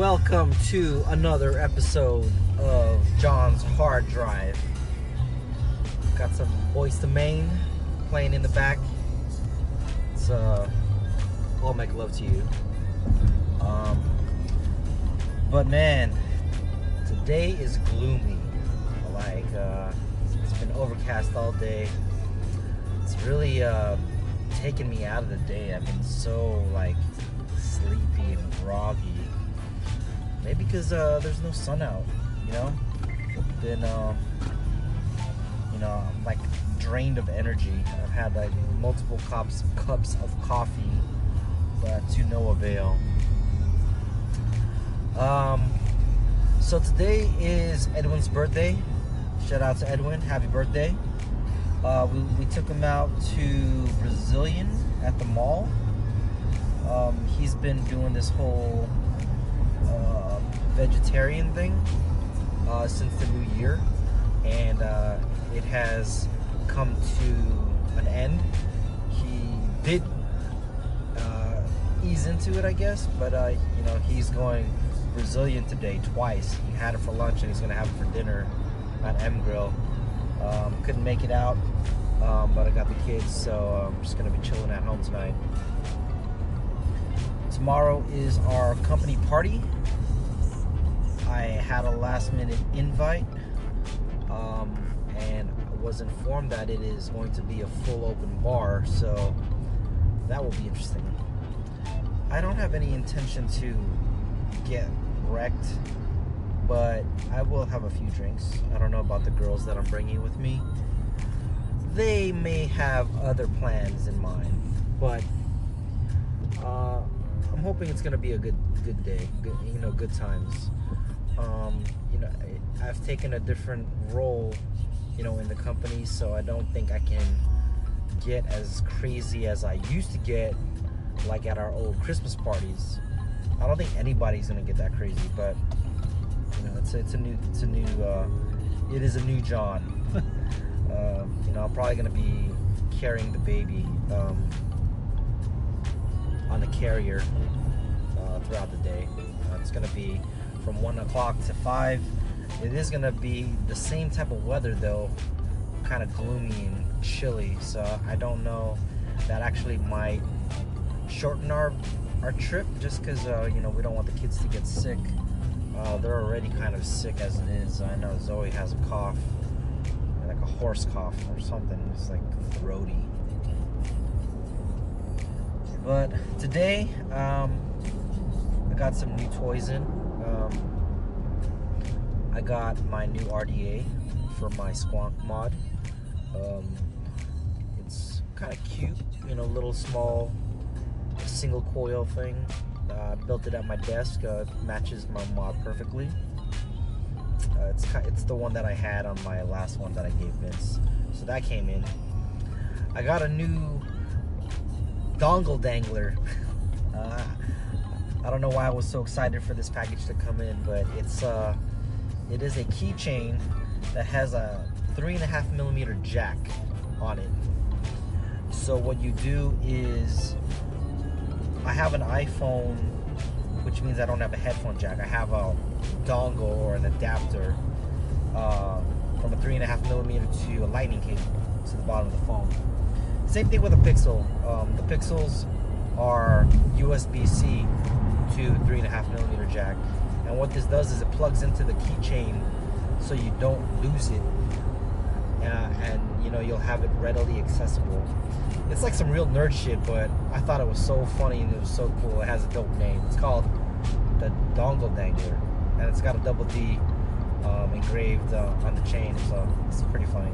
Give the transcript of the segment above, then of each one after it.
Welcome to another episode of John's Hard Drive. Got some Boyz II Men playing in the back. It's uh, all make love to you. Um, but man, today is gloomy. Like uh, it's been overcast all day. It's really uh, taken me out of the day. I've been so like Maybe because uh, there's no sun out, you know. Been, uh, you know, I'm like drained of energy. I've had like multiple cups cups of coffee, but to no avail. Um, so today is Edwin's birthday. Shout out to Edwin, happy birthday. Uh, we, we took him out to Brazilian at the mall. Um, he's been doing this whole uh, vegetarian thing uh, since the new year, and uh, it has come to an end. He did uh, ease into it, I guess, but uh, you know he's going Brazilian today twice. He had it for lunch, and he's gonna have it for dinner at M Grill. Um, couldn't make it out, um, but I got the kids, so I'm just gonna be chilling at home tonight. Tomorrow is our company party. I had a last minute invite um, and was informed that it is going to be a full open bar, so that will be interesting. I don't have any intention to get wrecked, but I will have a few drinks. I don't know about the girls that I'm bringing with me. They may have other plans in mind, but uh, I'm hoping it's gonna be a good good day. Good, you know, good times. Um, you know, I- I've taken a different role, you know, in the company, so I don't think I can get as crazy as I used to get, like at our old Christmas parties. I don't think anybody's gonna get that crazy, but you know, it's a, it's a new it's a new uh, it is a new John. uh, you know, I'm probably gonna be carrying the baby. Um, on the carrier uh, throughout the day. Uh, it's going to be from 1 o'clock to 5. It is going to be the same type of weather, though, kind of gloomy and chilly. So I don't know. That actually might shorten our our trip just because uh, you know we don't want the kids to get sick. Uh, they're already kind of sick as it is. I know Zoe has a cough, like a hoarse cough or something. It's like throaty. But today, um, I got some new toys in. Um, I got my new RDA for my Squonk mod. Um, it's kind of cute, you know, little small single coil thing. Uh, built it at my desk. Uh, matches my mod perfectly. Uh, it's it's the one that I had on my last one that I gave Vince. So that came in. I got a new dongle dangler. Uh, I don't know why I was so excited for this package to come in, but it's uh, it is a keychain that has a three and a half millimeter jack on it. So what you do is, I have an iPhone, which means I don't have a headphone jack. I have a dongle or an adapter uh, from a three and a half millimeter to a lightning cable to the bottom of the phone. Same thing with a Pixel. Um, the Pixels are USB-C to three and a half millimeter jack, and what this does is it plugs into the keychain so you don't lose it, uh, and you know you'll have it readily accessible. It's like some real nerd shit, but I thought it was so funny and it was so cool. It has a dope name. It's called the Dongle Dangler, and it's got a double D um, engraved uh, on the chain, so it's pretty funny.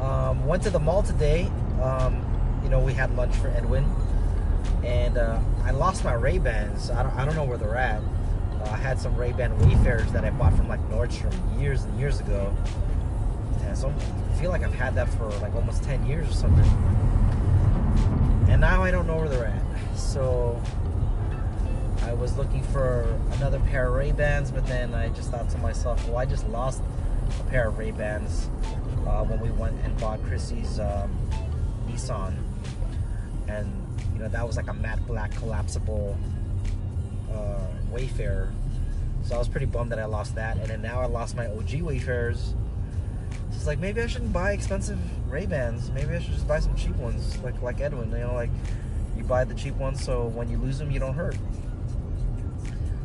Um, went to the mall today. Um, you know, we had lunch for Edwin, and uh, I lost my Ray Bans. I don't, I don't know where they're at. Uh, I had some Ray Ban Wayfarers that I bought from like Nordstrom years and years ago. And so I feel like I've had that for like almost 10 years or something. And now I don't know where they're at. So I was looking for another pair of Ray Bans, but then I just thought to myself, well, I just lost a pair of Ray Bans uh, when we went and bought Chrissy's um, Nissan, and you know that was like a matte black collapsible uh, Wayfarer. So I was pretty bummed that I lost that, and then now I lost my OG Wayfarers. So it's like maybe I shouldn't buy expensive Ray Bans. Maybe I should just buy some cheap ones, like like Edwin. You know, like you buy the cheap ones, so when you lose them, you don't hurt.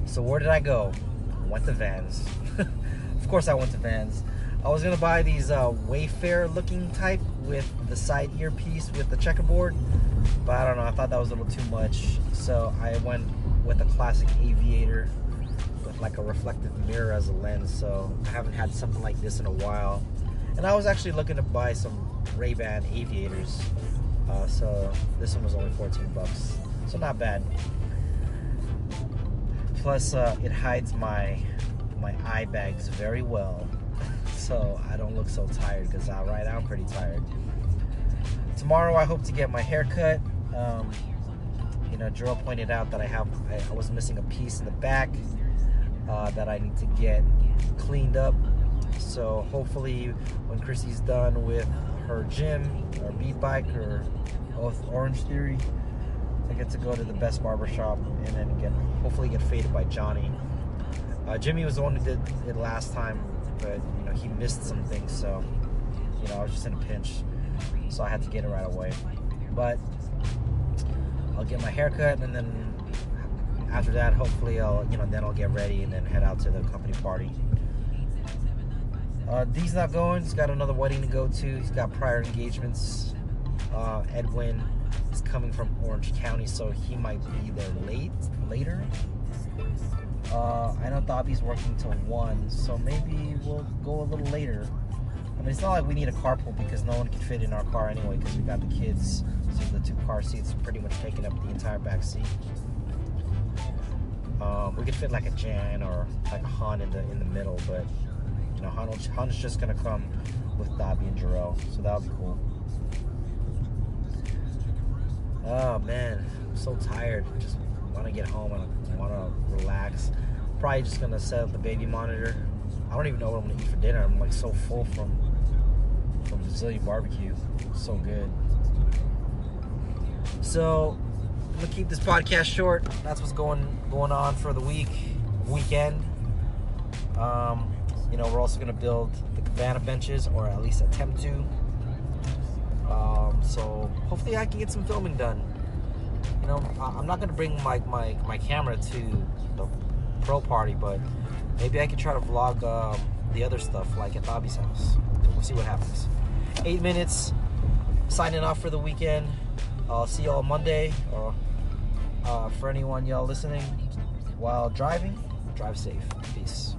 So where did I go? I went to Vans. of course, I went to Vans. I was gonna buy these uh, Wayfarer looking type with the side earpiece with the checkerboard, but I don't know. I thought that was a little too much, so I went with a classic aviator with like a reflective mirror as a lens. So I haven't had something like this in a while, and I was actually looking to buy some Ray-Ban aviators. Uh, so this one was only 14 bucks, so not bad. Plus, uh, it hides my my eye bags very well so I don't look so tired because I right now I'm pretty tired. Tomorrow I hope to get my hair cut. Um, you know, Joel pointed out that I have I, I, was missing a piece in the back uh, that I need to get cleaned up. So hopefully when Chrissy's done with her gym or beat bike or both Orange Theory, I get to go to the best barber shop and then get hopefully get faded by Johnny. Uh, Jimmy was the one who did it last time but missed some things, so you know I was just in a pinch, so I had to get it right away. But I'll get my haircut, and then after that, hopefully I'll you know then I'll get ready and then head out to the company party. Uh, D's not going. He's got another wedding to go to. He's got prior engagements. Uh, Edwin is coming from Orange County, so he might be there late later. Uh, I know Dobby's working till 1, so maybe we'll go a little later. I mean, it's not like we need a carpool because no one can fit in our car anyway because we got the kids. So the two car seats are pretty much taking up the entire back seat. Um, we could fit like a Jan or like a Han in the in the middle, but you know, Han, Han's just gonna come with Dobby and Jarrell, so that'll be cool. Oh man, I'm so tired. Just want to get home and want to relax. Probably just gonna set up the baby monitor. I don't even know what I'm gonna eat for dinner. I'm like so full from from Brazilian barbecue. So good. So I'm gonna keep this podcast short. That's what's going going on for the week weekend. Um, you know, we're also gonna build the cabana benches, or at least attempt to. Um, so hopefully, I can get some filming done you know, I'm not gonna bring my, my, my camera to the pro party, but maybe I can try to vlog um, the other stuff, like at Bobby's house. We'll see what happens. Eight minutes, signing off for the weekend. I'll see y'all Monday, or uh, for anyone y'all listening while driving, drive safe. Peace.